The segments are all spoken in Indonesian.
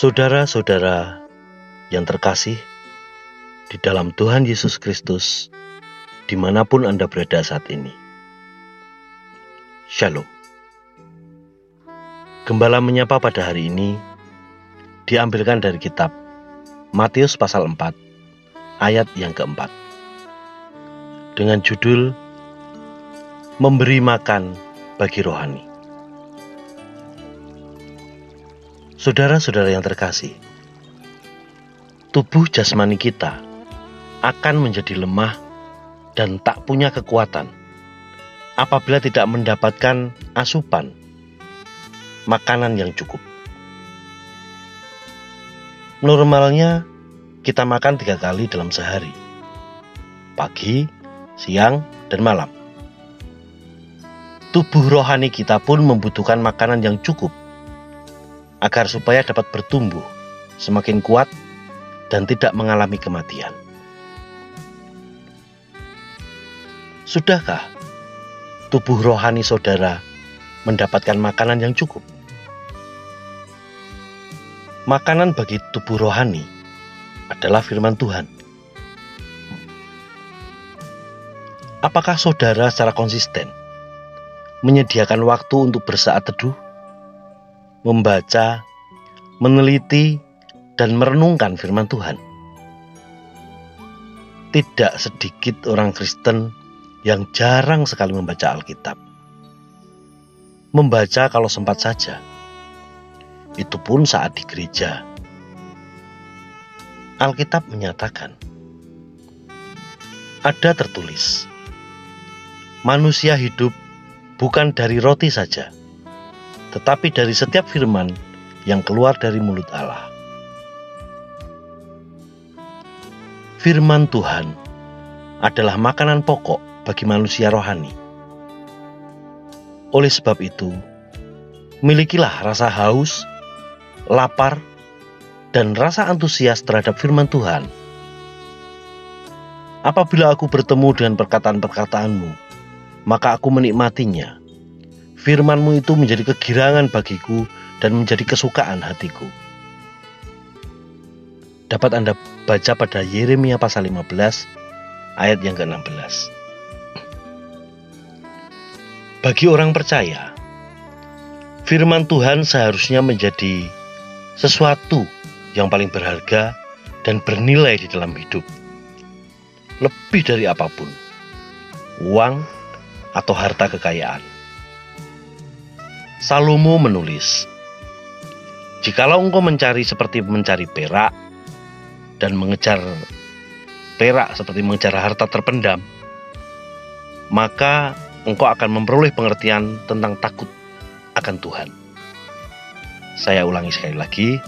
Saudara-saudara yang terkasih di dalam Tuhan Yesus Kristus, di mana pun Anda berada saat ini. Shalom. Gembala menyapa pada hari ini diambilkan dari kitab Matius pasal 4 ayat yang keempat dengan judul Memberi Makan Bagi Rohani. Saudara-saudara yang terkasih, tubuh jasmani kita akan menjadi lemah dan tak punya kekuatan apabila tidak mendapatkan asupan makanan yang cukup. Normalnya kita makan tiga kali dalam sehari, pagi, siang, dan malam. Tubuh rohani kita pun membutuhkan makanan yang cukup agar supaya dapat bertumbuh semakin kuat dan tidak mengalami kematian. Sudahkah tubuh rohani saudara mendapatkan makanan yang cukup? Makanan bagi tubuh rohani adalah firman Tuhan. Apakah saudara secara konsisten menyediakan waktu untuk bersaat teduh? membaca, meneliti, dan merenungkan firman Tuhan. Tidak sedikit orang Kristen yang jarang sekali membaca Alkitab. Membaca kalau sempat saja. Itu pun saat di gereja. Alkitab menyatakan, ada tertulis, manusia hidup bukan dari roti saja, tetapi dari setiap firman yang keluar dari mulut Allah. Firman Tuhan adalah makanan pokok bagi manusia rohani. Oleh sebab itu, milikilah rasa haus, lapar, dan rasa antusias terhadap firman Tuhan. Apabila aku bertemu dengan perkataan-perkataanmu, maka aku menikmatinya Firmanmu itu menjadi kegirangan bagiku dan menjadi kesukaan hatiku. Dapat Anda baca pada Yeremia pasal 15 ayat yang ke-16. Bagi orang percaya, firman Tuhan seharusnya menjadi sesuatu yang paling berharga dan bernilai di dalam hidup. Lebih dari apa pun, uang atau harta kekayaan. Salomo menulis, Jikalau engkau mencari seperti mencari perak dan mengejar perak seperti mengejar harta terpendam, maka engkau akan memperoleh pengertian tentang takut akan Tuhan. Saya ulangi sekali lagi.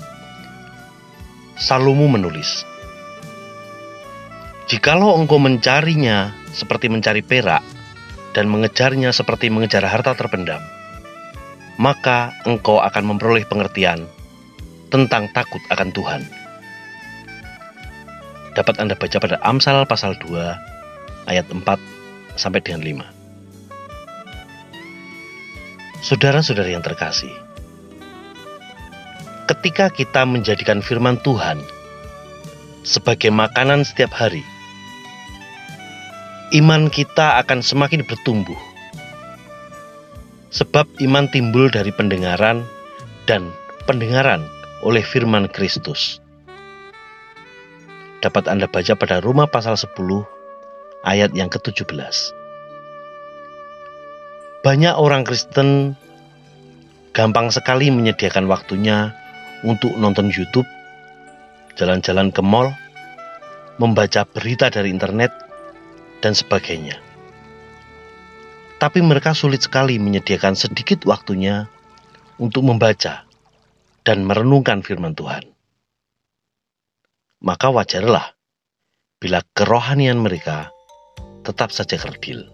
Salomo menulis, Jikalau engkau mencarinya seperti mencari perak dan mengejarnya seperti mengejar harta terpendam, maka engkau akan memperoleh pengertian tentang takut akan Tuhan. Dapat Anda baca pada Amsal pasal 2 ayat 4 sampai dengan 5. Saudara-saudara yang terkasih, ketika kita menjadikan firman Tuhan sebagai makanan setiap hari, iman kita akan semakin bertumbuh Sebab iman timbul dari pendengaran dan pendengaran oleh firman Kristus. Dapat Anda baca pada Roma pasal 10 ayat yang ke-17. Banyak orang Kristen gampang sekali menyediakan waktunya untuk nonton YouTube, jalan-jalan ke mall, membaca berita dari internet, dan sebagainya tapi mereka sulit sekali menyediakan sedikit waktunya untuk membaca dan merenungkan firman Tuhan. Maka wajarlah bila kerohanian mereka tetap saja kerdil.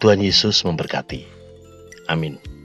Tuhan Yesus memberkati. Amin.